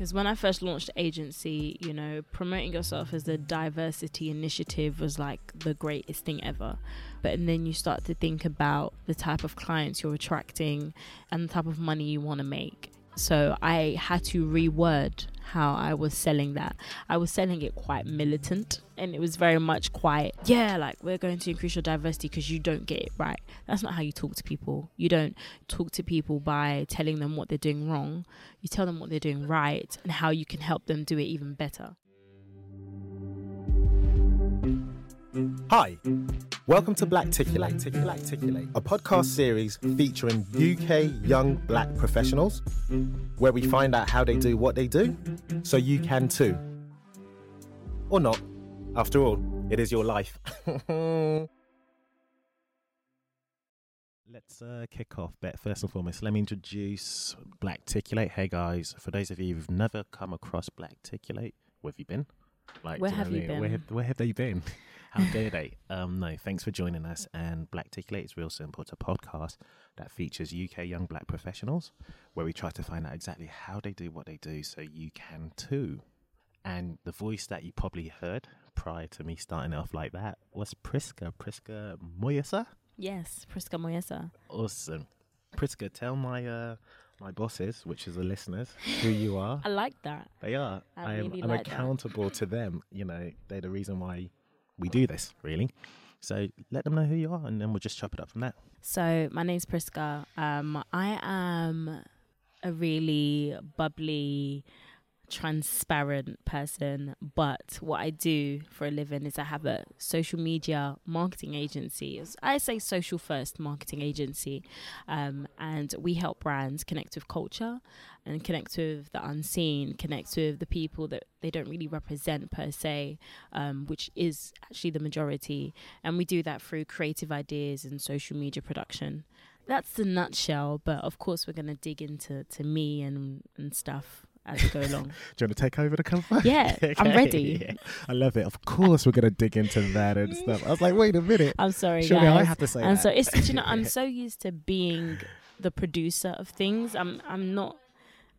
Because when I first launched agency, you know, promoting yourself as a diversity initiative was like the greatest thing ever. But and then you start to think about the type of clients you're attracting and the type of money you want to make. So I had to reword how I was selling that. I was selling it quite militant and it was very much quite, yeah, like we're going to increase your diversity because you don't get it right. That's not how you talk to people. You don't talk to people by telling them what they're doing wrong. You tell them what they're doing right and how you can help them do it even better. Hi, welcome to Blackticulate, a podcast series featuring UK young black professionals, where we find out how they do what they do, so you can too. Or not. After all, it is your life. Let's uh, kick off. Bet first and foremost, let me introduce Blackticulate. Hey guys, for those of you who've never come across Blackticulate, where have you been? Like, Where have you? Where been? have, where have they been? How dare they? Um, no, thanks for joining us. And Black Blackticulate is real simple. It's a podcast that features UK young black professionals, where we try to find out exactly how they do what they do, so you can too. And the voice that you probably heard prior to me starting off like that was Priska. Priska Moyesa. Yes, Priska Moyesa. Awesome. Priska, tell my uh, my bosses, which is the listeners, who you are. I like that. They are. I I'm, really I'm like that. accountable to them. You know, they're the reason why we do this, really. So let them know who you are, and then we'll just chop it up from there. So my name's Priska. Um, I am a really bubbly, transparent person. But what I do for a living is I have a social media marketing agency. I say social first marketing agency, um, and we help brands connect with culture and connect with the unseen, connect with the people that they don't really represent per se, um, which is actually the majority. And we do that through creative ideas and social media production. That's the nutshell, but of course we're gonna dig into to me and and stuff as we go along. Do you want to take over the cover? Yeah, I'm ready. Yeah. I love it. Of course, we're going to dig into that and stuff. I was like, wait a minute. I'm sorry, Surely guys. I have to say that? and that. so it's you know I'm so used to being the producer of things. I'm I'm not.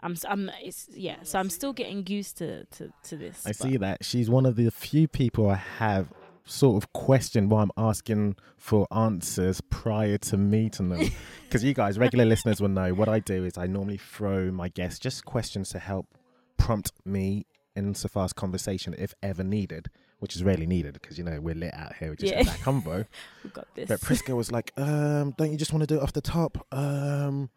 I'm I'm it's yeah. So I'm still getting used to to to this. I see that. She's one of the few people I have sort of question why I'm asking for answers prior to meeting them. Because you guys, regular listeners, will know what I do is I normally throw my guests just questions to help prompt me insofar as conversation if ever needed, which is rarely needed because, you know, we're lit out here. We just Yeah. that convo. We've got this. But Priska was like, um, don't you just want to do it off the top? Um,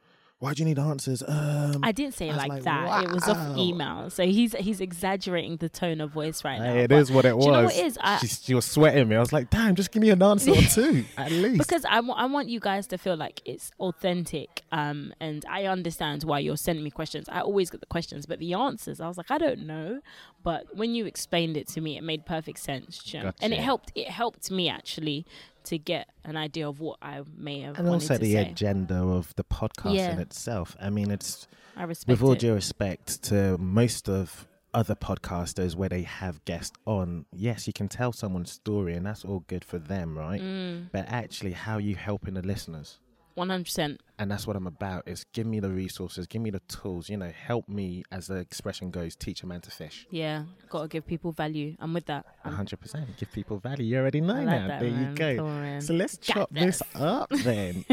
why do you need answers? Um, I didn't say it like, like, that. It was off email. So he's he's exaggerating the tone of voice right now. Hey, it but is what it was. you know what it is? I- she, she was sweating me. I was like, damn, just give me an answer or two, at least. because I I want you guys to feel like it's authentic. Um, and I understand why you're sending me questions. I always get the questions, but the answers, I was like, I don't know. But when you explained it to me, it made perfect sense. know? And it helped. It helped me actually to get an idea of what I may have and also the say. agenda of the podcast Yeah. in itself. I mean, it's I respect with all it. due respect to most of other podcasters where they have guests on. Yes, you can tell someone's story, and that's all good for them, right? Mm. But actually, how are you helping the listeners? One hundred percent. and that's what I'm about. Is give me the resources, give me the tools. You know, help me, as the expression goes, teach a man to fish. Yeah, gotta give people value. I'm with that. Hundred percent. Give people value. You already know like now. that, there man. you go. On. So let's Got chop this this. up then.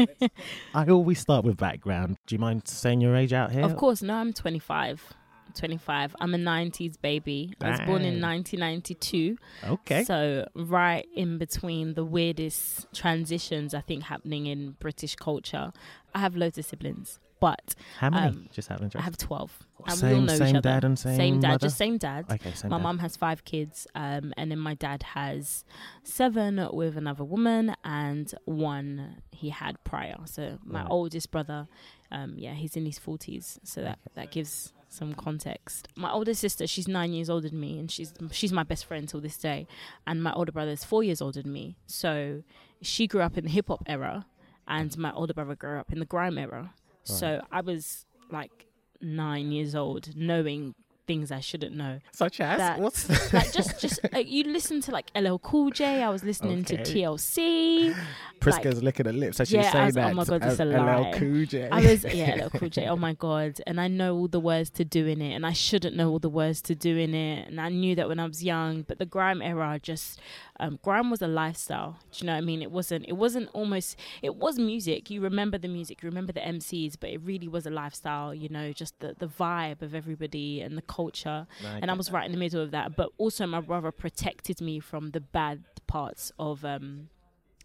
I always start with background. Do you mind saying your age out here? Of course, no, I'm 25. 25. I'm a 90s baby. I was born in 1992. Okay. So, right in between the weirdest transitions, I think, happening in British culture. I have loads of siblings, but How many? um, Just out of I have 12. And we all Same, know same each other. dad and same, same dad, mother? just same dad. Okay, same my mum has five kids, um, and then my dad has seven with another woman, and one he had prior. So my Right. oldest brother, um, yeah, he's in his forties, so that that gives some context. My older sister, she's nine years older than me, and she's she's my best friend till this day. And my older brother is four years older than me, so she grew up in the hip hop era, and my older brother grew up in the grime era. So I was like nine years old, knowing things I shouldn't know Such as that- what's like just just like you listen to like LL Cool J. I was listening to Okay. TLC. Priska's licking her lips as she's Yeah, I saying was- oh my God, it's a LL lie. Cool J. I was yeah LL Cool J. Oh my god! And I know all the words to doing it, and I shouldn't know all the words to doing it. And I knew that when I was young. But the grime era just um, grime was a lifestyle. Do you know what I mean? It wasn't. It wasn't almost. It was music. You remember the music. You remember the MCs. But it really was a lifestyle. You know, just the the vibe of everybody and the culture. and I was right in the middle of that. But also, my brother protected me from the bad parts of um,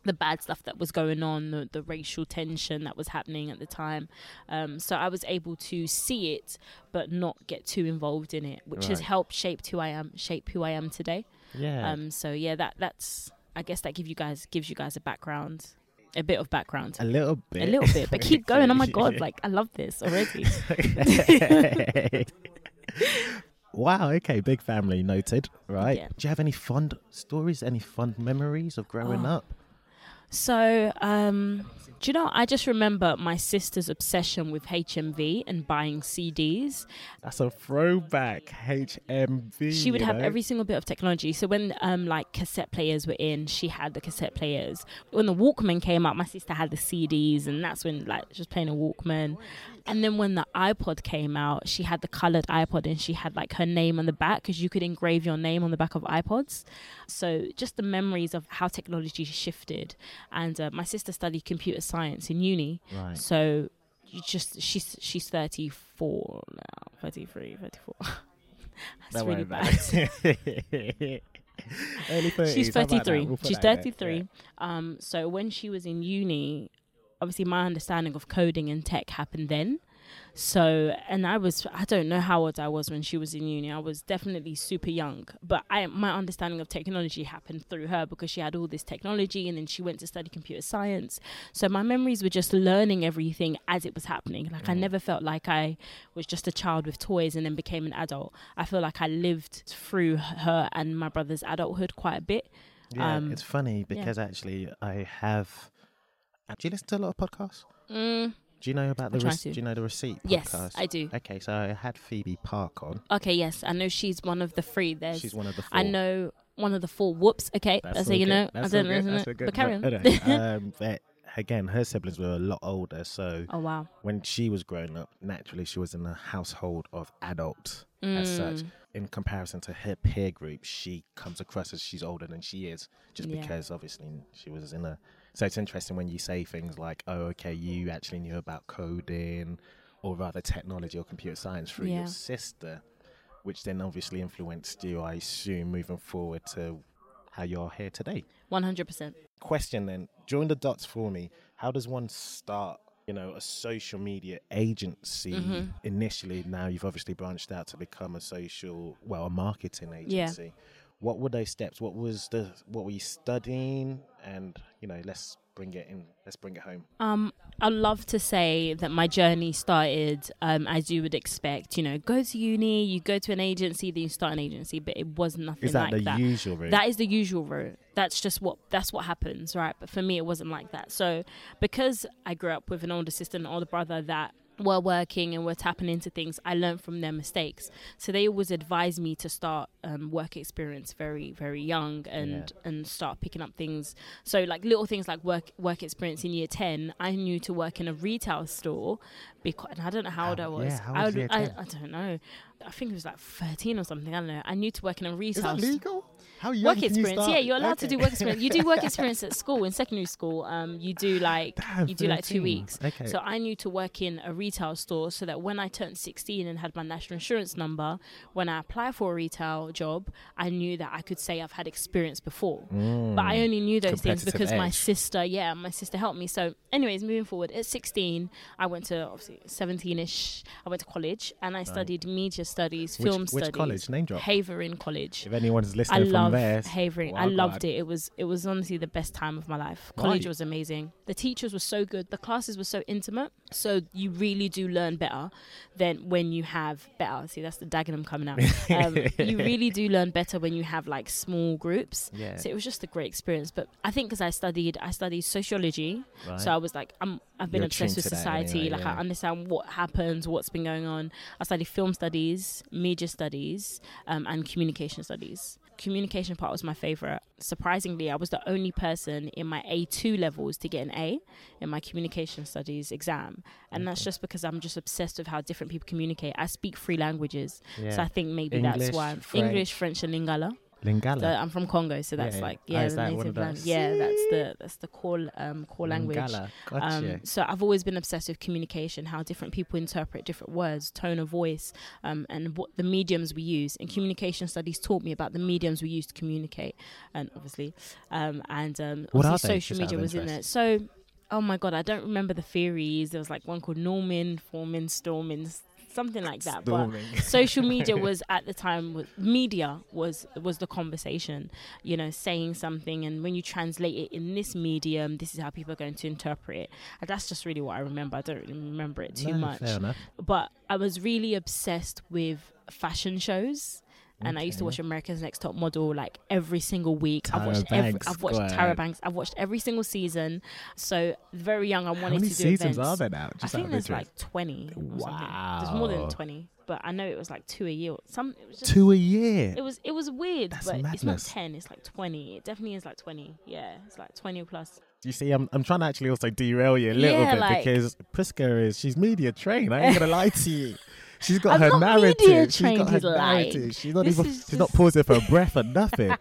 the bad stuff that was going on, the, the racial tension that was happening at the time. Um, so I was able to see it, but not get too involved in it, which has helped shape who I am, shape who I am today. yeah. Um, so yeah, that that's I guess that give you guys gives you guys a background, a bit of background. a little bit. A little bit, but keep going. Oh my god, like I love this already. wow. Okay. Big family noted. Right. Yeah. Do you have any fond stories? Any fond memories of growing Oh. up? So, um, do you know? I just remember my sister's obsession with HMV and buying CDs. That's a throwback. HMV. She would have know? every single bit of technology. So when um like cassette players were in, she had the cassette players. When the Walkman came out, my sister had the CDs, and that's when like she was playing a Walkman. And then when the iPod came out, she had the colored iPod, and she had like her name on the back because you could engrave your name on the back of iPods. So just the memories of how technology shifted. And uh, my sister studied computer science in uni, Right. so you just she's she's 34 now 33 34 that's really bad it. Early 30s, she's how about that? 33 We'll she's that in there. 33 um so when she was in uni obviously my understanding of coding and tech happened then so and i was i don't know how old i was when she was in uni i was definitely super young but i my understanding of technology happened through her because she had all this technology and then she went to study computer science so my memories were just learning everything as it was happening like i Mm. never felt like i was just a child with toys and then became an adult i feel like i lived through her and my brother's adulthood quite a bit Yeah, Um, it's funny yeah. because actually I have. Do you listen to a lot of podcasts? mm, Do you know about the I rec- Do you know the Receipts podcast? i do Okay, so I had Phoebe Park on. okay yes i know she's one of the three there's She's one of the four. I know one of the four. Whoops. Okay, that's, That's all you good. know. That's I don't know, That's all good. but carry on. Um, but again, her siblings were a lot older, so oh wow. when she was growing up, naturally she was in a household of adults as such. Mm. In comparison to her peer group, she comes across as she's older than she is, just Yeah. because obviously she was in a. So it's interesting when you say things like, "Oh, okay, you actually knew about coding, or rather technology or computer science through Yeah. your sister," which then obviously influenced you, I assume, moving forward to how you're here today One hundred percent. question then join the dots for me how does one start you know a social media agency Mhm. initially now you've obviously branched out to become a social well a marketing Yeah. What were those steps what was the what were you studying and you know let's bring it in let's bring it home Um, I'd love to say that my journey started um, as you would expect. You know, go to uni, you go to an agency, then you start an agency, but it was nothing is that like the that. usual route That is the usual route. That's just what that's what happens, right? But for me, it wasn't like that. So because I grew up with an older sister and an older brother that were working and were tapping into things, I learned from their mistakes. So they always advised me to start um, work experience very, very young and and start picking up things. So like little things like work work experience in year ten, I knew to work in a retail store because and I don't know how old I was. yeah, how I, was year I, I don't know. I think it was like thirteen or something. I don't know. I knew to work in a retail. Is that store legal? How young work can you experience. Yeah, you're allowed to do work experience. You do work experience at school in secondary school. Um, you do like Damn, you do like two weeks. Okay. So I knew to work in a retail store so that when I turned 16 and had my national insurance number, when I applied for a retail job, I knew that I could say I've had experience before. But I only knew those things because my sister, yeah, my sister helped me. So, anyways, moving forward, at 16, I went to obviously 17ish. I went to college and I studied media studies, Which- film which studies. college? Name drop. Havering College. If anyone's I listening from love Havering. I loved God. it. It was it was honestly the best time of my life. College Right. was amazing. The teachers were so good. The classes were so intimate. So you really do learn better than when you have better. See, that's the Dagenham coming out. Um, you really do learn better when you have like small groups. Yeah. So it was just a great experience. But I think because I studied, I studied sociology. Right. So I was like, I'm, I've been You're obsessed with attuned to that society. anyway, like yeah. I understand what happens, what's been going on. I studied film studies, media studies, um, and communication studies. Communication part was my favorite. Surprisingly, I was the only person in my A2 levels to get an A in my communication studies exam. And that's just because I'm just obsessed with how different people communicate. I speak three languages. So I think maybe English, that's why. French. English, French, and Lingala. Lingala. So I'm from Congo, so that's Yeah. like Oh, yeah, is the that native language. Yeah, that's the that's the core um core language. Lingala. Um, so I've always been obsessed with communication, how different people interpret different words, tone of voice, um, and what the mediums we use. And communication studies taught me about the mediums we use to communicate, and obviously, um, and um, What obviously social media was in there. So, oh my god, I don't remember the theories. There was like one called Norman, Foreman, Storming, something like that. But social media was at the time media was was the conversation you know saying something and when you translate it in this medium this is how people are going to interpret it. And that's just really what i remember. I don't really remember it too No, much. but i was really obsessed with fashion shows and I used to watch America's Next Top Model like every single week. I've watched every, Banks I've watched Banks. I've watched every single season. So very young, I wanted How many to do seasons events. are there now? I Just think there's like 20 or something. There's more than 20, but I know it was like two a year. Some it was just Two a year. it was it was weird, That's but it's not 10, it's like 20. It definitely is like 20. Yeah, it's like 20 plus. You see, I'm I'm trying to actually also derail you a little Yeah, bit like- because Priska is she's media trained. I ain't gonna lie to you. She's got I'm her narrative. she's got her like. narrative. She's not This even. She's not pausing for a breath or nothing.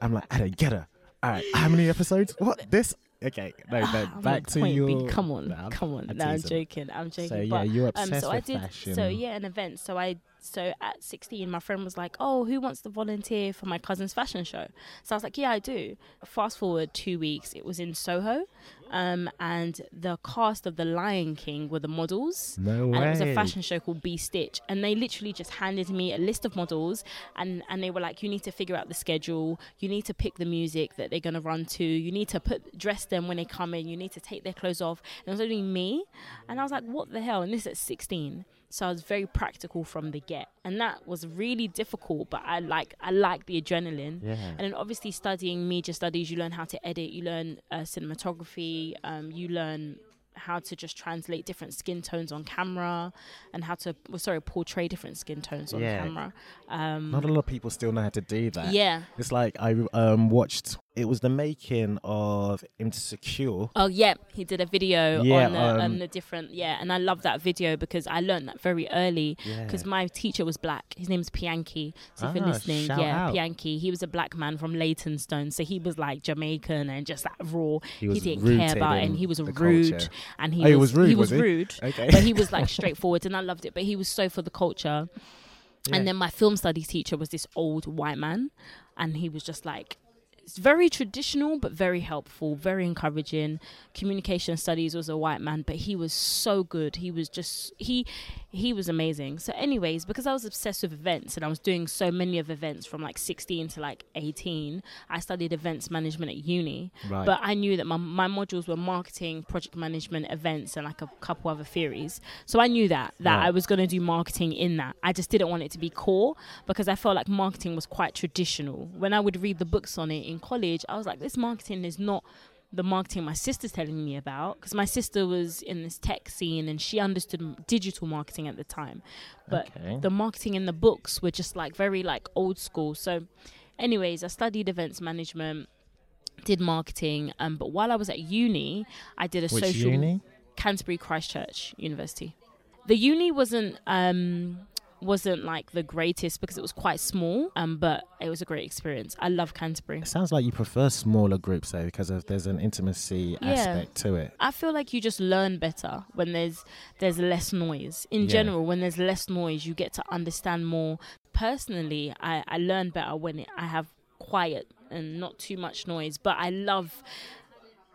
I'm like, I don't get her. All right, how many episodes? What this? Okay, no, no. I'm back to your. B. Come on, Nah, come on. I'm no, I'm joking. I'm joking. So yeah, you're um, obsessed so I with did. fashion. So yeah, an event. So I. So at 16, my friend was like, "Oh, who wants to volunteer for my cousin's fashion show?" So I was like, "Yeah, I do." Fast forward two weeks, it was in Soho, um, and the cast of The Lion King were the models. No way. and it was a fashion show called B Stitch, and they literally just handed me a list of models, and and they were like, you need to figure out the schedule, you need to pick the music that they're gonna run to, you need to put dress them when they come in, you need to take their clothes off. And it was only me, and I was like, what the hell? And this at 16. So I was very practical from the get, and that was really difficult. But I like I like the adrenaline. Yeah. And then obviously studying media studies, you learn how to edit, you learn uh, cinematography, um, you learn how to just translate different skin tones on camera and how to well, sorry portray different skin tones on Yeah. camera. Um, Not a lot of people still know how to do that. yeah. It's like I um watched. It was the making of Insecure. Oh yeah, he did a video Yeah, on the, um, um, the different yeah, and I love that video because I learned that very early because Yeah. my teacher was black. His name's Pianki. So if you're Ah, listening, yeah, out. Pianki. He was a black man from Leytonstone, so he was like Jamaican and just that raw. He was didn't care about it, and he was rude, culture. and he Oh, he was, was rude, He was was he? rude, Okay. but he was like straightforward, and I loved it. But he was so for the culture. Yeah. And then my film studies teacher was this old white man, and he was just like, it's very traditional but very helpful, very encouraging. Communication studies was a white man, but he was so good. He was just he he was amazing. So, anyways, because I was obsessed with events and I was doing so many of events from like 16 to like 18, I studied events management at uni. Right. But I knew that my, my modules were marketing, project management, events, and like a couple other theories. So I knew that that Right. I was going to do marketing in that. I just didn't want it to be core because I felt like marketing was quite traditional. When I would read the books on it in college, I was like, this marketing is not the marketing my sister's telling me about because my sister was in this tech scene and she understood digital marketing at the time but Okay. the marketing in the books were just like very like old school so anyways i studied events management did marketing um but while i was at uni i did a Which social uni? canterbury christchurch university the uni wasn't um wasn't like the greatest because it was quite small um but it was a great experience i love canterbury It sounds like you prefer smaller groups though, because of, there's an intimacy Yeah. aspect to it. I feel like you just learn better when there's there's less noise. In Yeah. general, when there's less noise, you get to understand more. Personally, I I learn better when it, I have quiet and not too much noise. But I love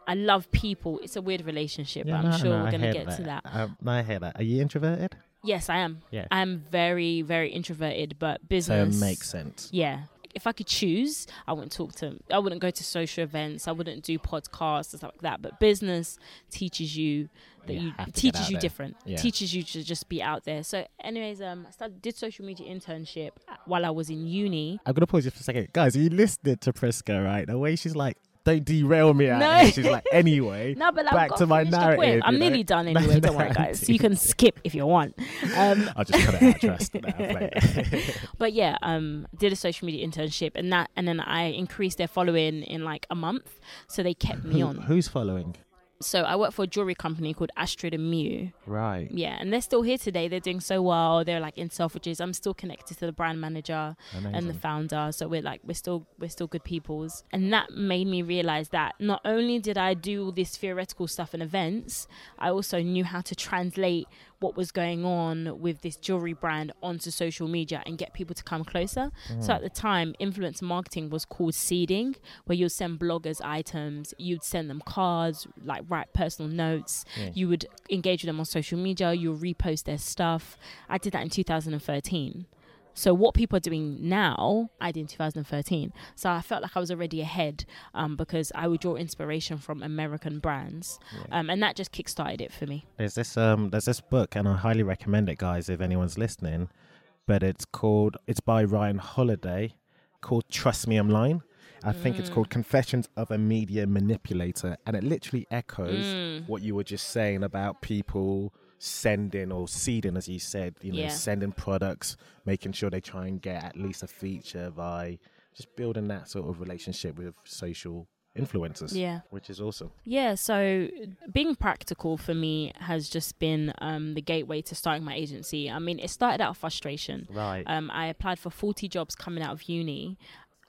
I love people. It's a weird relationship. but I'm no, sure no, we're gonna hear get to that. Um, I hear that. Are you introverted? Yes, I am. Yeah. I'm very very introverted, but So business it makes sense. yeah. If I could choose, I wouldn't talk to. I wouldn't go to social events. I wouldn't do podcasts and stuff like that. But business teaches you that You you, have to get teaches you there. different. Yeah. Teaches you to just be out there. So, anyways, um, I started did social media internship while I was in uni. I'm gonna pause you for a second, guys. You listening to Priska? Right, the way she's like, "Don't derail me." Out No. she's like, "Anyway, No, but I've back to my narrative." I'm you know? nearly done anyway. don't worry, guys. You can skip if you want. Um, I'll just cut it out. Trust. Nah, I'm playing. but yeah, um, did a social media internship, and that, and then I increased their following in like a month, so they kept me Who- on. Who's following? So I work for a jewelry company called Astrid and Miyu. Right. Yeah, and they're still here today. They're doing so well. They're like in Selfridges. I'm still connected to the brand manager and the founder. So we're like we're still we're still good peoples. And that made me realize that not only did I do all this theoretical stuff in events, I also knew how to translate what was going on with this jewelry brand onto social media and get people to come closer. Mm. So at the time, influencer marketing was called seeding, where you'd send bloggers items, you'd send them cards, like write personal notes, Yeah. you would engage with them on social media, you'll repost their stuff. I did that in 2013. So what people are doing now, I did in 2013. So I felt like I was already ahead um, because I would draw inspiration from American brands, um, and that just kickstarted it for me. There's this um there's this book and I highly recommend it guys if anyone's listening. But it's called it's by Ryan Holiday called Trust Me I'm Lying. I think it's called Confessions of a Media Manipulator and it literally echoes Mm. what you were just saying about people sending or seeding as you said, you know, Yeah. sending products, making sure they try and get at least a feature by just building that sort of relationship with social influencers. Yeah. Which is awesome. Yeah, so being practical for me has just been um, the gateway to starting my agency. I mean, it started out of frustration. Right. Um, I applied for 40 jobs coming out of uni.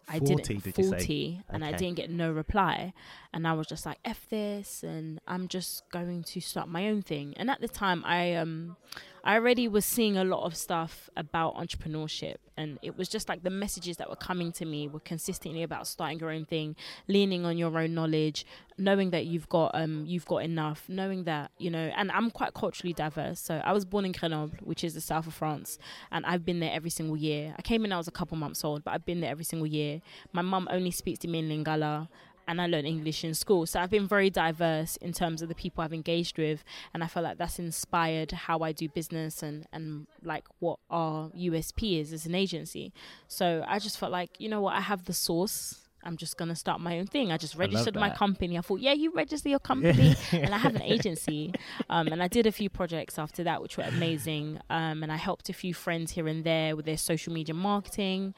I 40, didn't did you say? 40 and I didn't get no reply. And I was just like F this and I'm just going to start my own thing. And at the time I um I already was seeing a lot of stuff about entrepreneurship and it was just like the messages that were coming to me were consistently about starting your own thing leaning on your own knowledge knowing that you've got um you've got enough knowing that you know and I'm quite culturally diverse. So I was born in Grenoble which is the south of France and I've been there every single year. I came in I was a couple months old but I've been there every single year. My mum only speaks to me in Lingala and I learned English in school. So I've been very diverse in terms of the people I've engaged with, and I feel like that's inspired how I do business and and like what our USP is as an agency. So I just felt like you know what, I have the source. I'm just gonna start my own thing. I just registered my company. I thought, yeah, you register your company, and I have an agency. Um, and I did a few projects after that, which were amazing. Um, and I helped a few friends here and there with their social media marketing.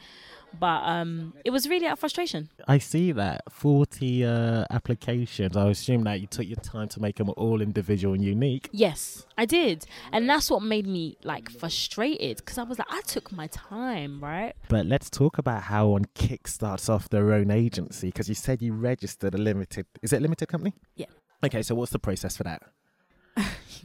But um, it was really out of frustration. I see that 40 uh, applications. I assume that you took your time to make them all individual and unique. Yes, I did. And that's what made me like frustrated because I was like, I took my time, right? But let's talk about how on Kick starts off their own agency because you said you registered a limited. Is it a limited company? Yeah. Okay, so what's the process for that?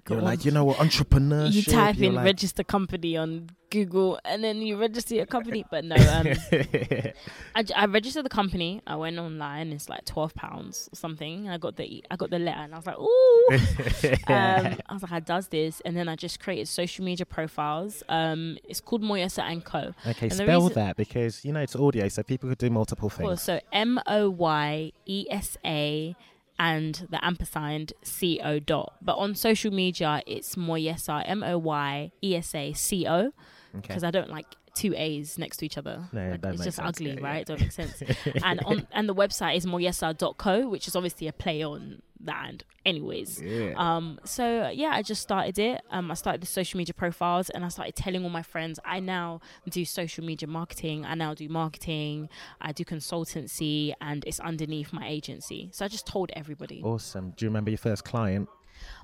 Go You're on. like, you know what, entrepreneurship. you type in like- register company on Google and then you register your company. But no, um, I, I registered the company. I went online. It's like twelve pounds or something. I got the i got the letter and I was like, ooh. um, I was like, I does this, and then I just created social media profiles. Um, it's called Moyesa and Co. okay, And spell reason- that because, you know, it's audio, so people could do multiple things. So M O Y E S A and the ampersand C O dot. But on social media, it's Moyesa M O Y E S A C O. Because I don't like two A's next to each other. No, Like, it's just sense. ugly, Yeah, right? yeah. Don't make sense. and on and the website is moyesa.co, which is obviously a play on that. Anyways, Yeah. um, so yeah, I just started it. Um, I started the social media profiles, and I started telling all my friends. I now do social media marketing. I now do marketing. I do consultancy, and it's underneath my agency. So I just told everybody. awesome. Do you remember your first client?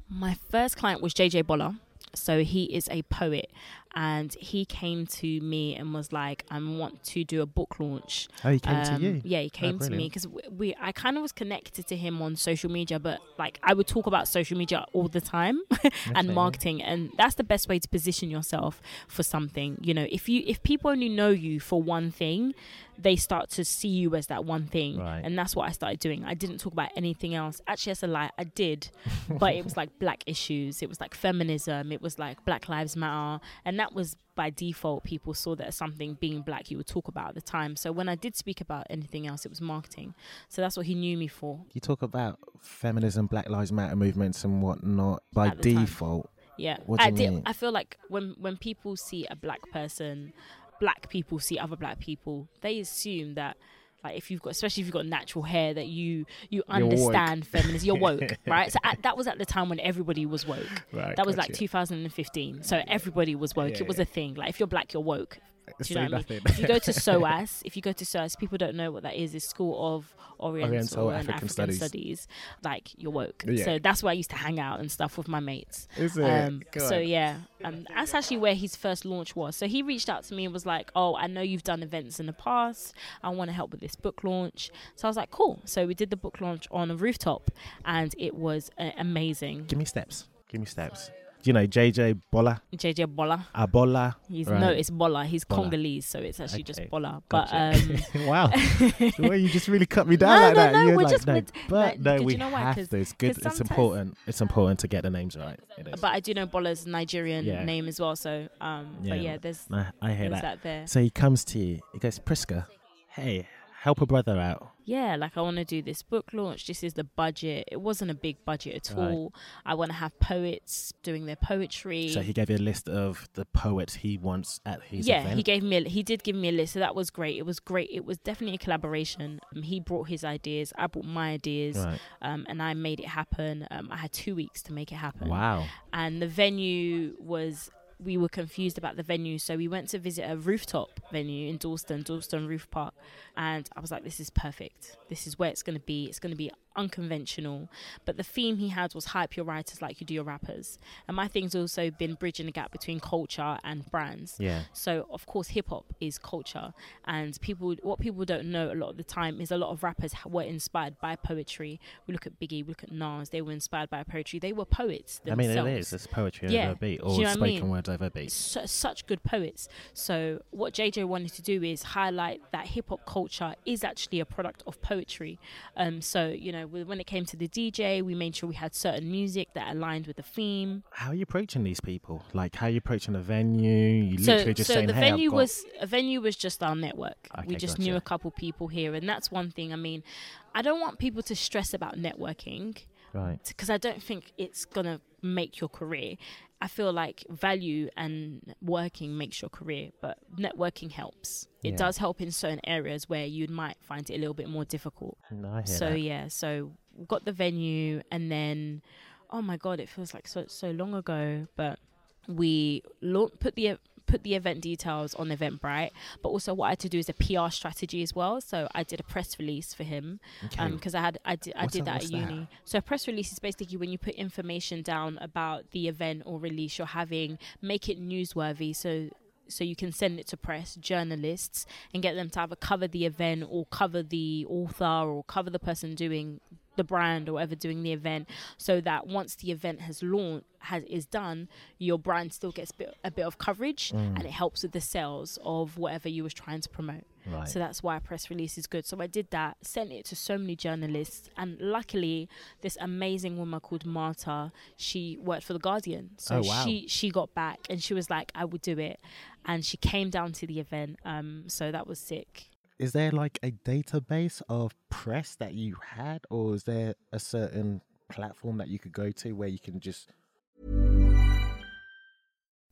My first client was JJ Bola. So he is a poet and he came to me and was like, I want to do a book launch. Oh, he came to Um, you. Yeah, he came to me because we, we I kind of was connected to him on social media, but like I would talk about social media all the time and Okay. marketing, and that's the best way to position yourself for something. You know, if you if people only know you for one thing, they start to see you as that one thing, Right. and that's what I started doing. I didn't talk about anything else. Actually, that's a lie. I did, but it was like black issues. It was like feminism. It was like Black Lives Matter, and that was by default. People saw that as something being black you would talk about at the time. So when I did speak about anything else, it was marketing. So that's what he knew me for. You talk about feminism, Black Lives Matter movements, and whatnot by the time. default. Yeah, What do I you did. I feel like when when people see a black person, black people see other black people, they assume that. Like if you've got, especially if you've got natural hair, that you you woke. understand feminism, you're woke, right? So at, that was at the time when everybody was woke. Right. That was like gotcha. 2015. So everybody was woke. Yeah, it was yeah. a thing. Like if you're black, you're woke. Do you know Say what I mean? nothing. If you go to SOAS, if you go to SOAS, people don't know what that is. It's School of Oriental, Oriental and African African, Studies. Studies. Like you're woke. Yeah. So that's where I used to hang out and stuff with my mates. Is it? Um, so yeah, um, that's actually where his first launch was. So he reached out to me and was like, "Oh, I know you've done events in the past. I want to help with this book launch." So I was like, "Cool." So we did the book launch on a rooftop, and it was uh, amazing. Give me steps. Give me steps. You know JJ Bola? JJ Bola. Abola. He's Right. no, it's Bola. He's Bola. Congolese, so it's actually just Okay. Bola. But Gotcha. um, wow. well, you just really cut me down No, like no, that. no, You're we're like, just- no, we're- but like, no, we you know why? have 'Cause- to. It's good. 'cause It's important. It's important to get the names right. But I do know Bola's Nigerian Yeah. name as well. So um, Yeah. but yeah, there's I, I hear there's that. that there. So he comes to you. He goes, Priska, hey, help a brother out. yeah, like I want to do this book launch. This is the budget. It wasn't a big budget at Right. all. I want to have poets doing their poetry. So he gave you a list of the poets he wants at his yeah, event. he gave me. A, he did give me a list, so that was great. It was great. It was definitely a collaboration. Um, he brought his ideas. I brought my ideas, Right. um, and I made it happen. Um, I had two weeks to make it happen. Wow. and the venue was we were confused about the venue so we went to visit a rooftop venue in Dalston Dalston Roof Park and I was like this is perfect. This is where it's going to be. It's going to be unconventional but the theme he had was hype your writers like you do your rappers and my thing's also been bridging the gap between culture and brands Yeah. so of course, hip hop is culture, and people. What people don't know a lot of the time is a lot of rappers were inspired by poetry. We look at Biggie, we look at Nas. They were inspired by poetry. They were poets I mean, it is. It's poetry Yeah. over a beat or you know what I spoken mean? words over a beat. Su- such good poets. So what JJ wanted to do is highlight that hip hop culture is actually a product of poetry. Um, so you know, when it came to the DJ, we made sure we had certain music that aligned with the theme. How are you approaching these people? Like, how are you approaching a venue? You so, literally just so saying, the hey, venue got- was a venue was just our network. we Okay, just knew a couple people here, and that's one thing. I mean, I don't want people to stress about networking Right. because I don't think it's gonna make your career. I feel like value and working makes your career, but networking helps. It Yeah. does help in certain areas where you might find it a little bit more difficult. No, I hear So that. yeah, so got the venue, and then oh my god, it feels like so so long ago, but we lo- put the put the event details on Eventbrite, but also what I had to do is a PR strategy as well. So I did a press release for him Okay. Um, because I had I did I What's did that- that at that? uni. So a press release is basically when you put information down about the event or release you're having, make it newsworthy. So so you can send it to press journalists and get them to either cover the event or cover the author or cover the person doing the brand or whatever doing the event so that once the event has launched has is done your brand still gets bit, a bit of coverage Mm. and it helps with the sales of whatever you was trying to promote Right. so that's why a press release is good. So I did that, sent it to so many journalists, and luckily, this amazing woman called Marta, she worked for the Guardian. So Oh, wow. she she got back and she was like, "I would do it," and she came down to the event. Um, so that was sick. is there like a database of press that you had, or is there a certain platform that you could go to where you can just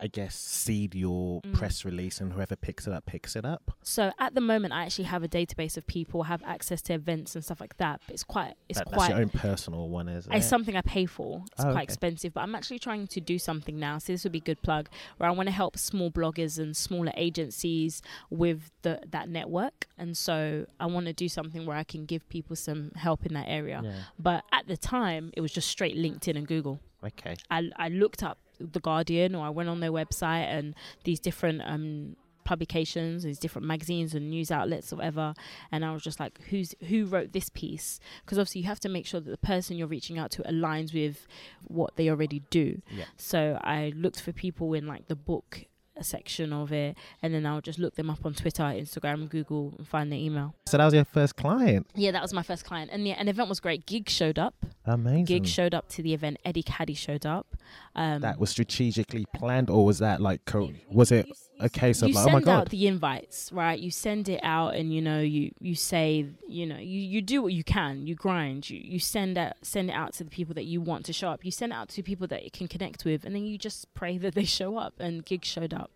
I guess seed your Mm. press release, and whoever picks it up picks it up. So at the moment, I actually have a database of people have access to events and stuff like that. But it's quite, it's That- that's quite. your own personal one, isn't It's it? something I pay for. It's Oh, quite okay. expensive, but I'm actually trying to do something now. So this would be a good plug where I want to help small bloggers and smaller agencies with the that network. And so I want to do something where I can give people some help in that area. Yeah. But at the time, it was just straight LinkedIn and Google. Okay. I, I looked up the Guardian or I went on their website and these different um publications, these different magazines and news outlets or whatever, and I was just like, who's who wrote this piece? Because obviously you have to make sure that the person you're reaching out to aligns with what they already do. Yeah. So I looked for people in like the book section of it, and then I'll just look them up on Twitter, Instagram, Google, and find their email. So that was your first client. Yeah, that was my first client, and yeah, an event was great. Giggs showed up. Amazing. Giggs showed up to the event. Eddie Kadi showed up. Um, that was strategically planned, or was that like, co- was it a case of you like, oh send oh my god? out the invites, right? You send it out, and you know, you you say, you know, you, you do what you can. You grind. You you send out send it out to the people that you want to show up. You send it out to people that you can connect with, and then you just pray that they show up. And Giggs showed up,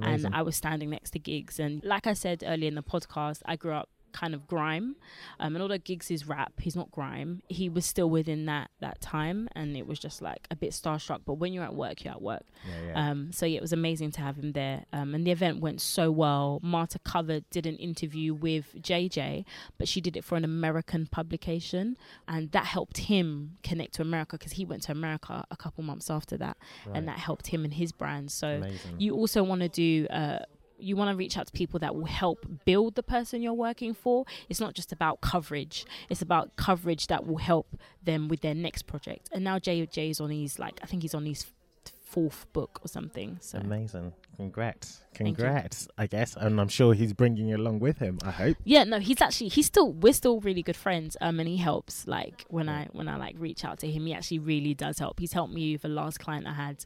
and. I was standing next to Giggs. And like I said earlier in the podcast, I grew up kind of grime um and although Giggs is rap he's not grime he was still within that that time and it was just like a bit starstruck but when you're at work you're at work yeah, yeah. um, so yeah, it was amazing to have him there. Um, and the event went so well. Marta Covered did an interview with JJ, but she did it for an American publication, and that helped him connect to America because he went to America a couple months after that, and that helped him and his brand. So Amazing. you also want to do. Uh, you want to reach out to people that will help build the person you're working for. It's not just about coverage. It's about coverage that will help them with their next project. And now JJ is on his like I think he's on his fourth book or something. So Amazing. Congrats. Congrats, I guess. And I'm sure he's bringing you along with him, I hope. yeah, no, he's actually he's still we're still really good friends. Um, and he helps like when I when I like reach out to him, he actually really does help. He's helped me with the last client I had.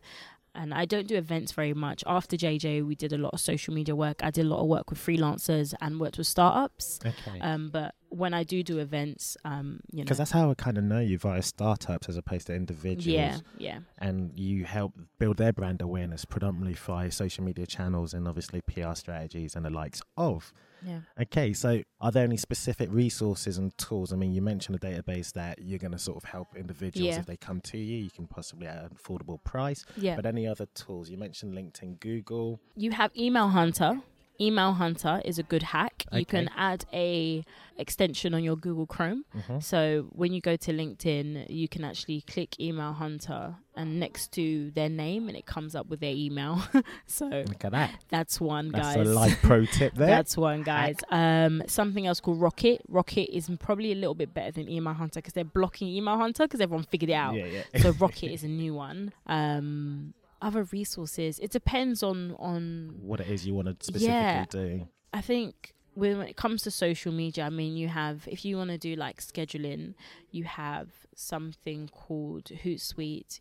And I don't do events very much. After JJ, we did a lot of social media work. I did a lot of work with freelancers and worked with startups. Okay. Um, but when I do do events, um, you know, Because that's how I kind of know you via startups as opposed to individuals. yeah, yeah. And you help build their brand awareness predominantly via social media channels and obviously PR strategies and the likes of. Yeah. Okay, so are there any specific resources and tools? I mean, you mentioned a database that you're going to sort of help individuals Yeah. if they come to you. You can possibly at an affordable price. Yeah. But any other tools? You mentioned LinkedIn, Google. you have email hunter email hunter is a good hack you can add a extension on your google chrome Mm-hmm. so when you go to linkedin you can actually click email hunter and next to their name and it comes up with their email so Look at that. that's one That's guys That's a life pro tip there. That's one, guys. Um, something else called Rocket. Rocket is probably a little bit better than Email Hunter because they're blocking Email Hunter because everyone figured it out. Yeah, yeah. so Rocket is a new one. Um, other resources. It depends on on. what it is you want to specifically Yeah. do. I think when it comes to social media, I mean, you have if you want to do like scheduling, you have something called Hootsuite.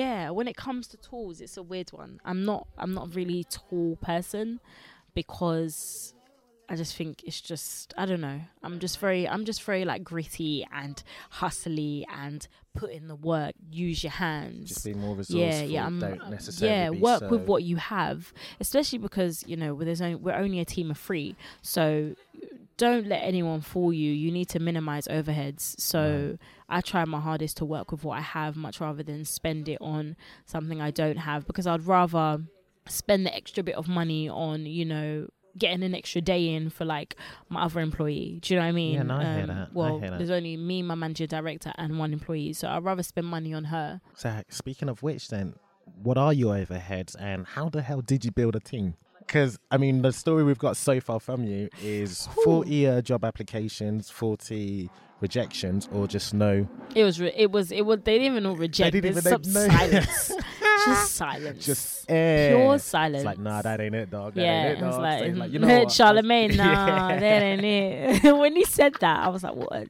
yeah, when it comes to tools, it's a weird one. I'm not I'm not a really tall person because I just think it's just I don't know. I'm just mm. very I'm just very like gritty and hustly and put in the work. Use your hands. Just be more resourceful. Yeah, yeah. I'm, don't necessarily yeah, work so- with what you have, especially because you know there's only, we're only a team of three, so don't let anyone fool you. You need to minimize overheads. So I try my hardest to work with what I have, much rather than spend it on something I don't have, because I'd rather spend the extra bit of money on you know getting an extra day in for like my other employee. Do you know what I mean? Yeah, no, I hear that. Well, hear that. there's only me, my manager, director, and one employee, so I'd rather spend money on her. So speaking of which, then, what are your overheads, and how the hell did you build a team? Because I mean, the story we've got so far from you is forty uh, job applications, forty rejections, or just no. It was. Re- it was. It was. They didn't even all reject. didn't There's even know- silence. Just silence. Just pure silence. It's like, nah, that ain't it, dog. That yeah, ain't it, dog. like, So like, you know what? Charlemagne, nah, Yeah. that ain't it. when he said that, I was like, what, a,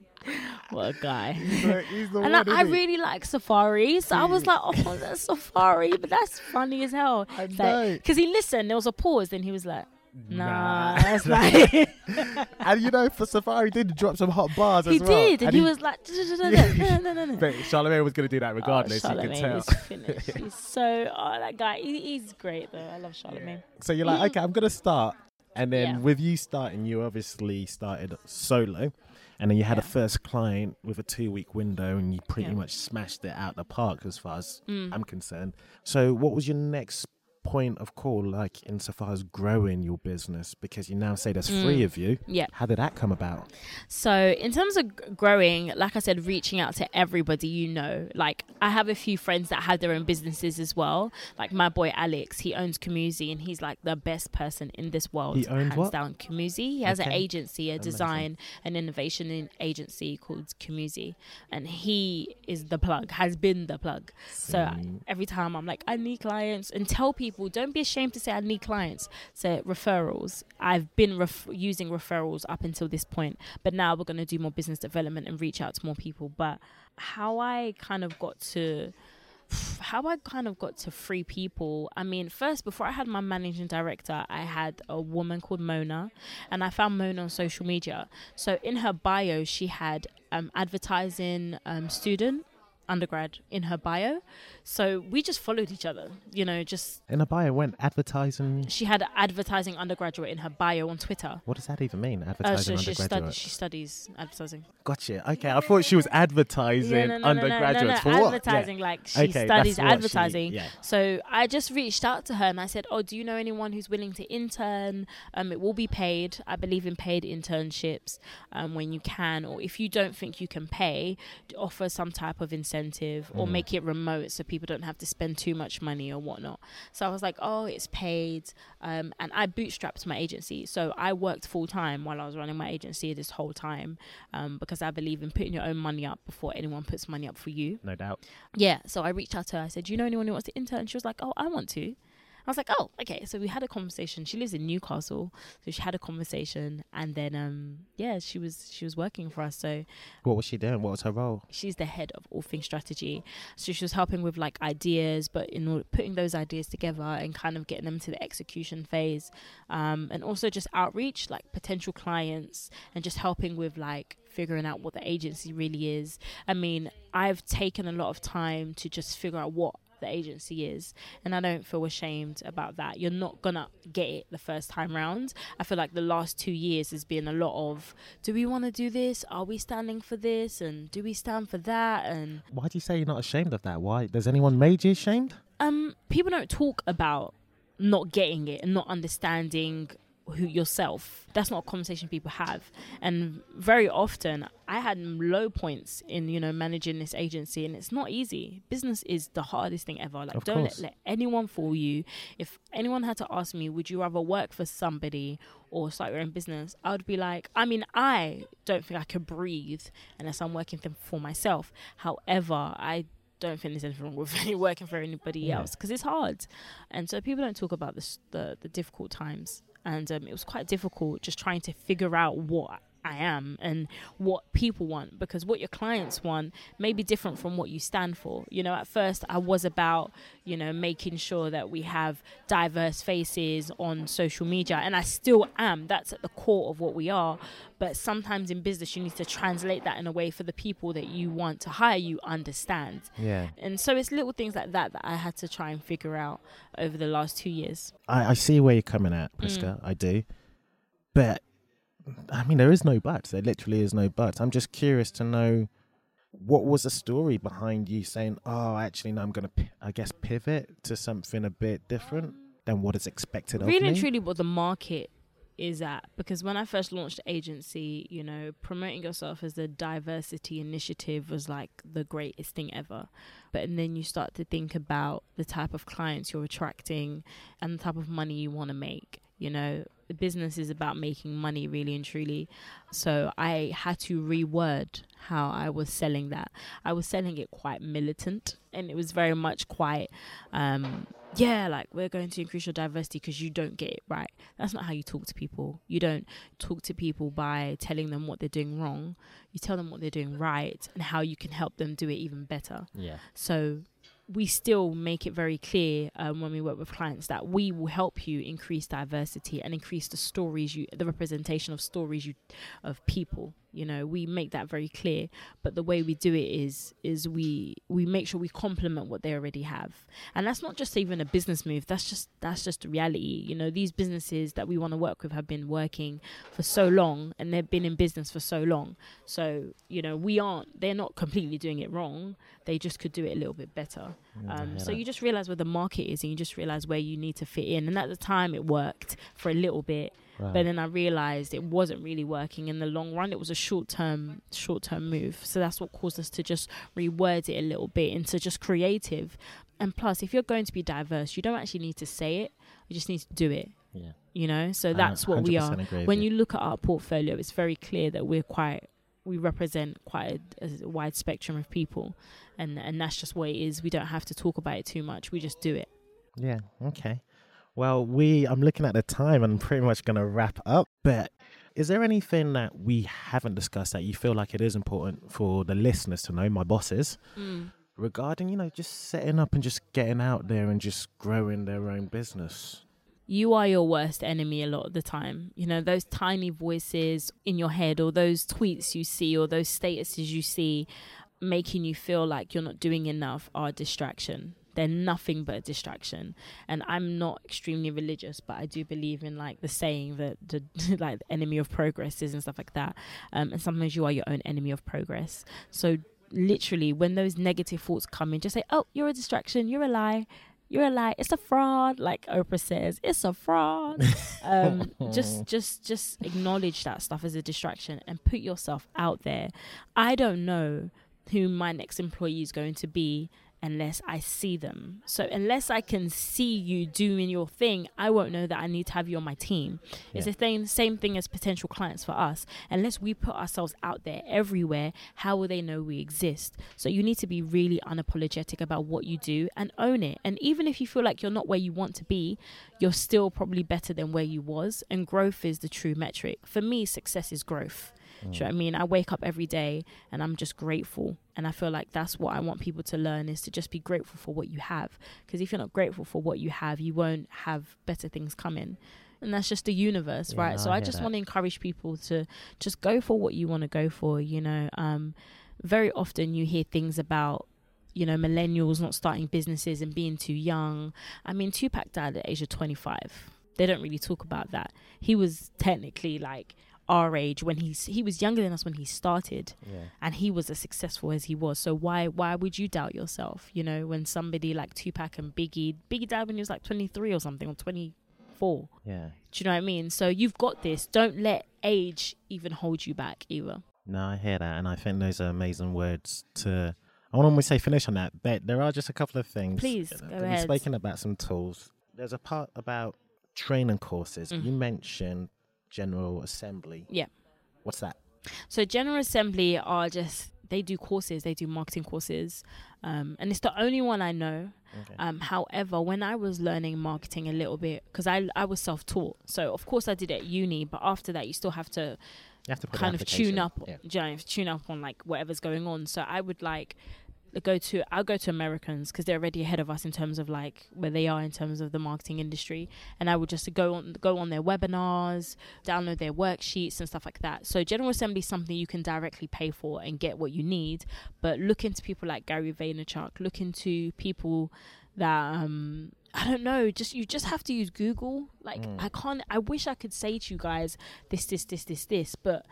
what a guy. He's the- he's the and one, I, I really like Safari, so I was like, oh, that's Safari, but that's funny as hell. Know. like, because he listened, there was a pause, then he was like, nah, Nah. that's like. and you know, for Safari, did drop some hot bars he as well. He did, and, he, was like, no, no, no, no. But Charlemagne was going to do that regardless. oh, you could tell. is finished. He's so, oh, that guy, he, he's great though. I love Charlemagne. So you're like, okay, I'm gonna start, and then Yeah. with you starting, you obviously started solo, and then you had a first client with a two week window, and you pretty Yeah. much smashed it out the park as far as Mm. I'm concerned. So what was your next point of call, like insofar as growing your business? Because you now say there's three Mm. of you. Yeah. How did that come about? So, in terms of growing, like I said, reaching out to everybody you know. Like, I have a few friends that have their own businesses as well. Like my boy Alex, he owns Kamuzi, and he's like the best person in this world. He owns hands what? down Kamuzi. He has an agency, a Amazing. design and innovation agency called Kamuzi, and he is the plug. Has been the plug. So every time I'm like, I need clients, and tell people, don't be ashamed to say I need clients. Say referrals. I've been ref- using referrals up until this point, but now we're going to do more business development and reach out to more people. But how I kind of got to how I kind of got to free people. I mean, first, before I had my managing director, I had a woman called Mona, and I found Mona on social media. So in her bio, she had um, advertising um, student undergrad in her bio. So we just followed each other, you know, just In her bio went advertising. she had advertising undergraduate in her bio on Twitter. What does that even mean? Uh, Advertising so she, stud- she studies advertising. Gotcha. Okay, I thought she was advertising Yeah, no, no, undergraduates no, for what? Advertising, Yeah. like she Okay, studies what she- advertising. yeah. So I just reached out to her and I said, "Oh, do you know anyone who's willing to intern? Um, it will be paid. I believe in paid internships um, when you can, or if you don't think you can pay, offer some type of incentive or Mm. make it remote so people don't have to spend too much money or whatnot." So I was like, "Oh, it's paid," um, and I bootstrapped my agency. So I worked full time while I was running my agency this whole time um, because I believe in putting your own money up before anyone puts money up for you. No doubt. Yeah, so I reached out to her. I said, "Do you know anyone who wants to intern?" And she was like, "Oh, I want to." I was like, "Oh, okay." So we had a conversation. She lives in Newcastle, so she had a conversation, and then um, yeah, she was she was working for us. So What was she doing? What was her role? she's the head of all things strategy. So she was helping with like ideas, but in order, putting those ideas together and kind of getting them to the execution phase, um, and also just outreach, like potential clients, and just helping with like figuring out what the agency really is. I mean, I've taken a lot of time to just figure out what the agency is and i don't feel ashamed about that you're not gonna get it the first time round i feel like the last two years has been a lot of do we want to do this are we standing for this and do we stand for that and Why do you say you're not ashamed of that? Why? Does anyone made you ashamed? um people don't talk about not getting it and not understanding who yourself. That's not a conversation people have. And very often i had low points in you know managing this agency and it's not easy. Business is the hardest thing ever. Like Of don't let, let anyone fool you. If anyone had to ask me would you rather work for somebody or start your own business? I would be like i mean i don't think i could breathe unless i'm working for myself. However i don't think there's anything wrong with working for anybody Yeah. else because it's hard. And so people don't talk about this, the the difficult times and um, it was quite difficult just trying to figure out what I am and what people want because what your clients want may be different from what you stand for. You know, at first I was about, you know, making sure that we have diverse faces on social media and I still am. That's at the core of what we are. But sometimes in business you need to translate that in a way for the people that you want to hire you understand. Yeah. And so it's little things like that that I had to try and figure out over the last 2 years. I, I see where you're coming at, Prisca. Mm. I do. But I mean, there is no buts. There literally is no buts. I'm just curious to know what was the story behind you saying, "Oh, actually, no, I'm going to, I guess, pivot to something a bit different than what is expected really of me." and truly what the market is at because when I first launched the agency, you know, promoting yourself as a diversity initiative was like the greatest thing ever. But and then you start to think about the type of clients you're attracting and the type of money you want to make. You know, business is about making money really and truly. So I had to reword how I was selling that. I was selling it quite militant and it was very much quite um yeah, like we're going to increase your diversity because you don't get it right. That's not how you talk to people. You don't talk to people by telling them what they're doing wrong. You tell them what they're doing right and how you can help them do it even better. Yeah. So we still make it very clear um, when we work with clients that we will help you increase diversity and increase the stories you, the representation of stories you, of people. You know, we make that very clear. But the way we do it is, is we we make sure we complement what they already have, and that's not just even a business move. That's just that's just reality. You know, these businesses that we want to work with have been working for so long, and they've been in business for so long. So you know, we aren't. They're not completely doing it wrong. They just could do it a little bit better. Um, so you just realize where the market is, and you just realize where you need to fit in. And at the time, it worked for a little bit, Right. but then I realized it wasn't really working in the long run. It was a short term, short term move. So that's what caused us to just reword it a little bit into just creative. And plus, if you're going to be diverse, you don't actually need to say it. You just need to do it. Yeah. You know. So that's what we are. When you. you look at our portfolio, it's very clear that we're quite. We represent quite a, a wide spectrum of people, and and that's just what it is. We don't have to talk about it too much. We just do it. Yeah. Okay. Well, we I'm looking at the time and I'm pretty much going to wrap up. But is there anything that we haven't discussed that you feel like it is important for the listeners to know, my bosses, mm. regarding you know just setting up and just getting out there and just growing their own business? you are your worst enemy a lot of the time. You know, those tiny voices in your head, or those tweets you see, or those statuses you see making you feel like you're not doing enough are a distraction. They're nothing but a distraction. And I'm not extremely religious, but I do believe in like the saying that the like the enemy of progress is and stuff like that. Um, and sometimes you are your own enemy of progress. So literally when those negative thoughts come in, just say, Oh, you're a distraction, you're a lie you're a lie it's a fraud like oprah says it's a fraud um just just just acknowledge that stuff as a distraction and put yourself out there i don't know who my next employee is going to be unless I see them. So unless I can see you doing your thing, I won't know that I need to have you on my team. It's the same same thing as potential clients for us. Unless we put ourselves out there everywhere, how will they know we exist? So you need to be really unapologetic about what you do and own it. And even if you feel like you're not where you want to be, you're still probably better than where you was. And growth is the true metric. For me, success is growth. Do you know what I mean? I wake up every day and I'm just grateful. And I feel like that's what I want people to learn is to just be grateful for what you have. Because if you're not grateful for what you have, you won't have better things coming. And that's just the universe, Yeah, right? so I just want to encourage people to just go for what you want to go for, you know. Um, very often you hear things about you know, millennials not starting businesses and being too young. I mean, Tupac died at the age of 25. They don't really talk about that. He was technically like our age when he's he was younger than us when he started Yeah. and he was as successful as he was so why why would you doubt yourself you know when somebody like Tupac and Biggie Biggie died when he was like 23 or something or 24 Yeah. do you know what I mean so you've got this don't let age even hold you back either No, I hear that, and I think those are amazing words to. I want to say finish on that. but there are just a couple of things. Please, go We've ahead. spoken about some tools. There's a part about training courses. Mm. You mentioned General Assembly. yeah What's that? So General Assembly are just they do courses, they do marketing courses, um, and it's the only one I know. Okay. Um, however, when I was learning marketing a little bit, because I I was self taught, so of course I did it at uni, but after that you still have to You have to kind of tune up, Yeah. you know, tune up on like whatever's going on. So I would like go to I'll go to Americans because they're already ahead of us in terms of like where they are in terms of the marketing industry, and I would just go on go on their webinars, download their worksheets and stuff like that. So General Assembly is something you can directly pay for and get what you need, but look into people like Gary Vaynerchuk, look into people that um I don't know, just you just have to use Google. Like Mm. I can't I wish I could say to you guys this this this this this, but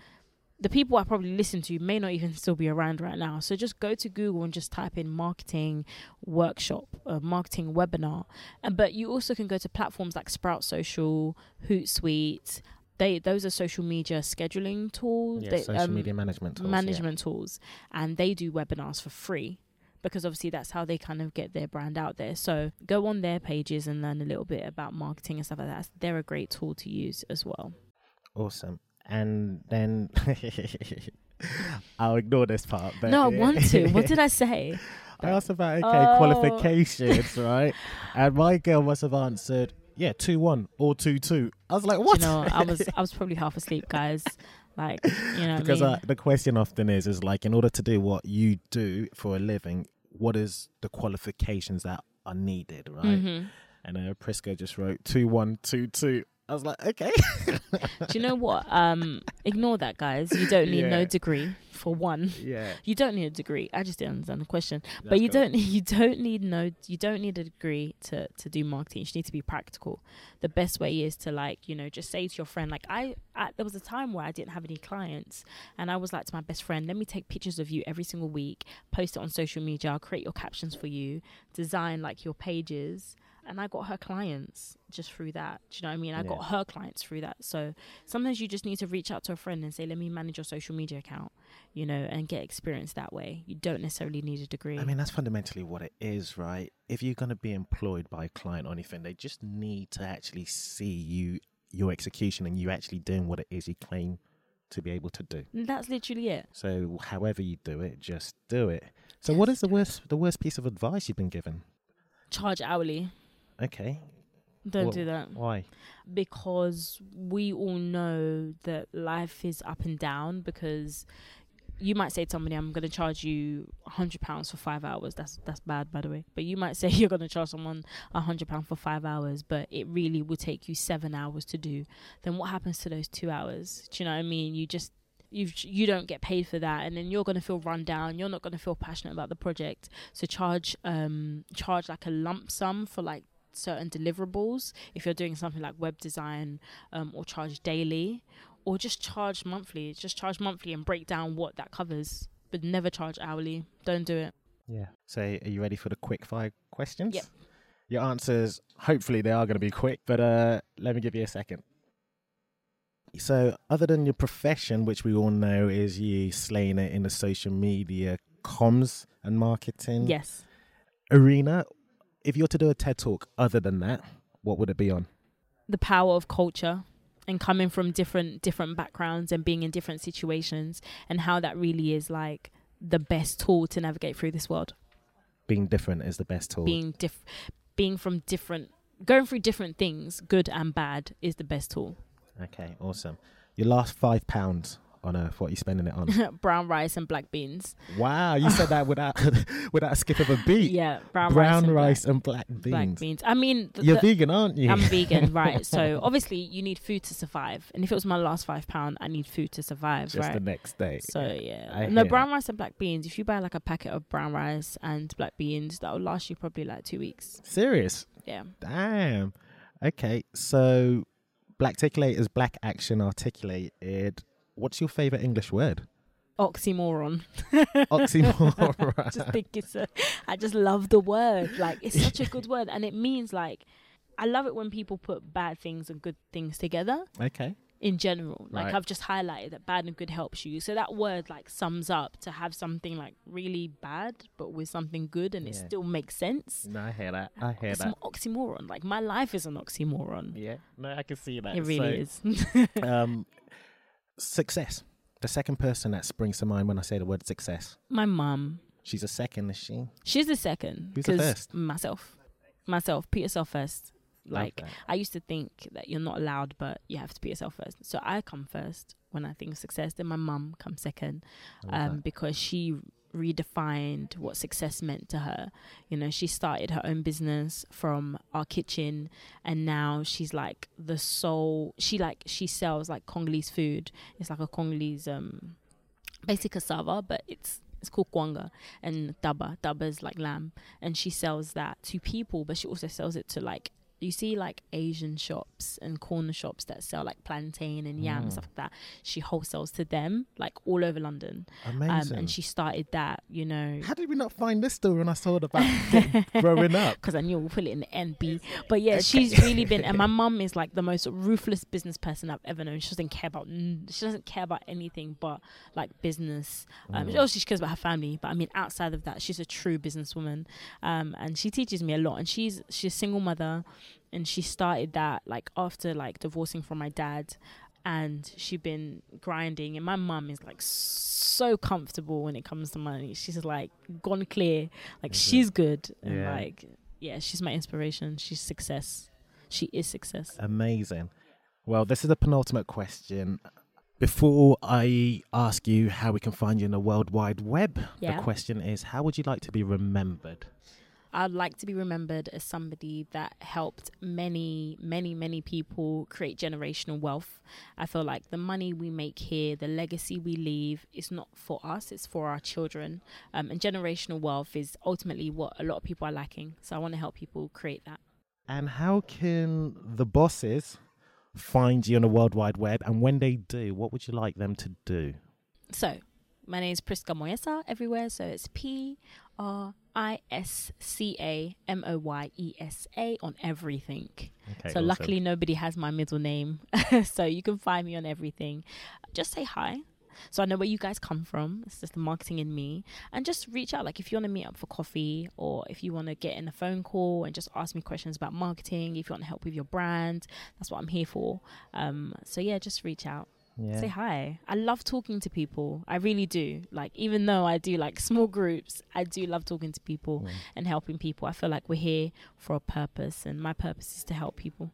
the people I probably listen to may not even still be around right now. So just go to Google and just type in marketing workshop, uh, marketing webinar. And but you also can go to platforms like Sprout Social, Hootsuite. They those are social media scheduling tools. Yeah, they, social um, media management tools. yeah. management tools, and they do webinars for free because obviously that's how they kind of get their brand out there. So go on their pages and learn a little bit about marketing and stuff like that. They're a great tool to use as well. Awesome. And then I'll ignore this part. But no, I want to. What did I say? I asked about okay Oh. qualifications, right? And my girl must have answered, yeah, two one or two two. I was like, what? You know, I was I was probably half asleep, guys. Like, you know, because I mean? uh, the question often is, is like, in order to do what you do for a living, what is the qualifications that are needed, right? Mhm. And uh, Prisca just wrote two one two two. I was like, okay. Do you know what? Um, ignore that, guys. You don't need no degree for one. Yeah. You don't need a degree. I just didn't understand the question. but you cool. don't you don't need no you don't need a degree to to do marketing. You just need to be practical. The best way is to like, you know, just say to your friend like I, I there was a time where I didn't have any clients and I was like to my best friend, let me take pictures of you every single week, post it on social media, I'll create your captions for you, design like your pages and I got her clients just through that. Do you know what I mean? I Yeah. got her clients through that. So sometimes you just need to reach out to a friend and say, "Let me manage your social media account," you know, and get experience that way. You don't necessarily need a degree. I mean, that's fundamentally what it is, right? If you're going to be employed by a client or anything, they just need to actually see you, your execution, and you actually doing what it is you claim to be able to do. That's literally it. So, however you do it, just do it. So, what is the worst, the worst piece of advice you've been given? Charge hourly. Okay, Don't Wha- do that Why? because we all know that life is up and down. Because you might say to somebody, "I'm going to charge you hundred pounds for five hours." That's that's bad, by the way. But you might say you're going to charge someone hundred pounds for five hours, but it really will take you seven hours to do. Then what happens to those two hours? Do you know what I mean? You just you you don't get paid for that and then you're going to feel run down you're not going to feel passionate about the project so charge um charge like a lump sum for like certain deliverables if you're doing something like web design um or charge daily or just charge monthly just charge monthly and break down what that covers but never charge hourly don't do it Yeah. So, are you ready for the quick fire questions? Yep. Your answers, hopefully, they are going to be quick, but uh, let me give you a second. So, other than your profession, which we all know is you slaying it in the social media comms and marketing yes arena, if you're to do a TED talk other than that, what would it be on? the power of culture and coming from different different backgrounds and being in different situations and how that really is like the best tool to navigate through this world Being different is the best tool. being diff being from different going through different things good and bad is the best tool okay, awesome. Your last five pounds on earth, what are you spending it on? brown rice and black beans wow, you said that without without a skip of a beat. yeah brown, Brown rice, rice and and black black, beans. black beans i mean th- You're the- vegan, aren't you? I'm vegan, right? So obviously you need food to survive, and if it was my last five pound, I need food to survive, Just right? the next day. So yeah, I no brown that. rice and black beans. If you buy like a packet of brown rice and black beans, that will last you probably like two weeks. Serious? Yeah, Damn. Okay, so black articulate is black action articulated. What's your favorite English word? oxymoron. Oxymoron. I just think it's a. I just love the word. Like it's such a good word, and it means like. I love it when people put bad things and good things together. okay. in general. Like Right. I've just highlighted that bad and good helps you. So that word like sums up to have something like really bad but with something good and it still makes sense. No, I hear that. I hear It's that. an oxymoron. Like my life is an oxymoron. Yeah. No, I can see that. It really So, is. um, success. The second person that springs to mind when I say the word success. My mum. She's a second, is she? She's the second. Who's the first? Myself. Myself. Put yourself first. Like. I used to think that you're not allowed, but you have to put yourself first. So I come first when I think of success. Then my mum comes second, um, because she redefined what success meant to her. You know, she started her own business from our kitchen, and now she's like the sole. She like she sells like Congolese food. It's like a Congolese um, basic cassava, but it's it's called kwanga and daba. Daba is like lamb, and she sells that to people, but she also sells it to like you see like Asian shops and corner shops that sell like plantain and yam Mm. and stuff like that. She wholesales to them like all over London. Um, Amazing. and she started that, you know. How did we not find this story when I saw it about growing up? Because I knew we'll put it in the NB. But yeah, she's really been, and my mum is like the most ruthless business person I've ever known. She doesn't care about, she doesn't care about anything but like business. Um, Mm. Obviously, she cares about her family, but I mean, outside of that, she's a true businesswoman. Um, and she teaches me a lot. And she's she's a single mother, and she started that like after like divorcing from my dad. And she'd been grinding, and my mum is like so comfortable when it comes to money. She's like gone clear, like she's good, and Yeah. like yeah, she's my inspiration. She's success. She is success. Amazing. Well, this is the penultimate question. Before I ask you how we can find you in the World Wide Web, Yeah. the question is how would you like to be remembered? I'd like to be remembered as somebody that helped many, many, many people create generational wealth. I feel like the money we make here, the legacy we leave, is not for us, it's for our children. Um, and generational wealth is ultimately what a lot of people are lacking. So I want to help people create that. And how can the bosses find you on the World Wide Web? And when they do, what would you like them to do? So, my name is Prisca Moyesa everywhere. So it's P R I S C A M O Y E S A on everything. Okay, so awesome. luckily nobody has my middle name, so you can find me on everything. Just say hi. So I know where you guys come from. It's just the marketing in me, and just reach out. Like if you want to meet up for coffee, or if you want to get in a phone call and just ask me questions about marketing. If you want to help with your brand, that's what I'm here for. Um, so yeah, just reach out Yeah. say hi. I love talking to people. I really do. Like even though I do like small groups, I do love talking to people and helping people. I feel like we're here for a purpose and my purpose is to help people.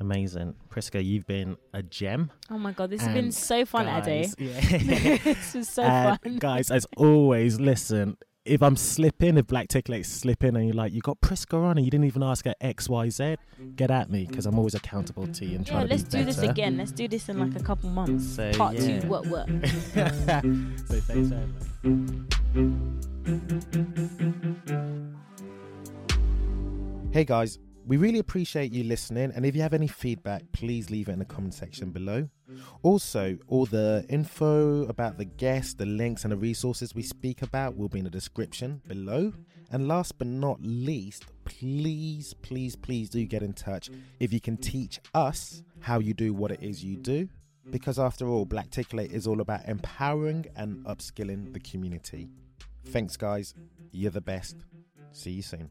Amazing. Prisca, you've been a gem. Oh my god, this has been so fun, Ade. Yeah. this was so And uh, fun. Guys, as always, listen, if I'm slipping, if Black Tickets slip in and you're like, you got Prisca on and you didn't even ask her X, Y, Z, get at me because I'm always accountable to you and Yeah, to let's be do this better. again. Let's do this in like a couple months. So, Part yeah. two, what what? so thanks very much. Hey guys, we really appreciate you listening, and if you have any feedback, please leave it in the comment section below. Also, all the info about the guests, the links, and the resources we speak about will be in the description below. And last but not least, please, please, please do get in touch if you can teach us how you do what it is you do. Because after all, Blackticulate is all about empowering and upskilling the community. Thanks, guys. You're the best. See you soon.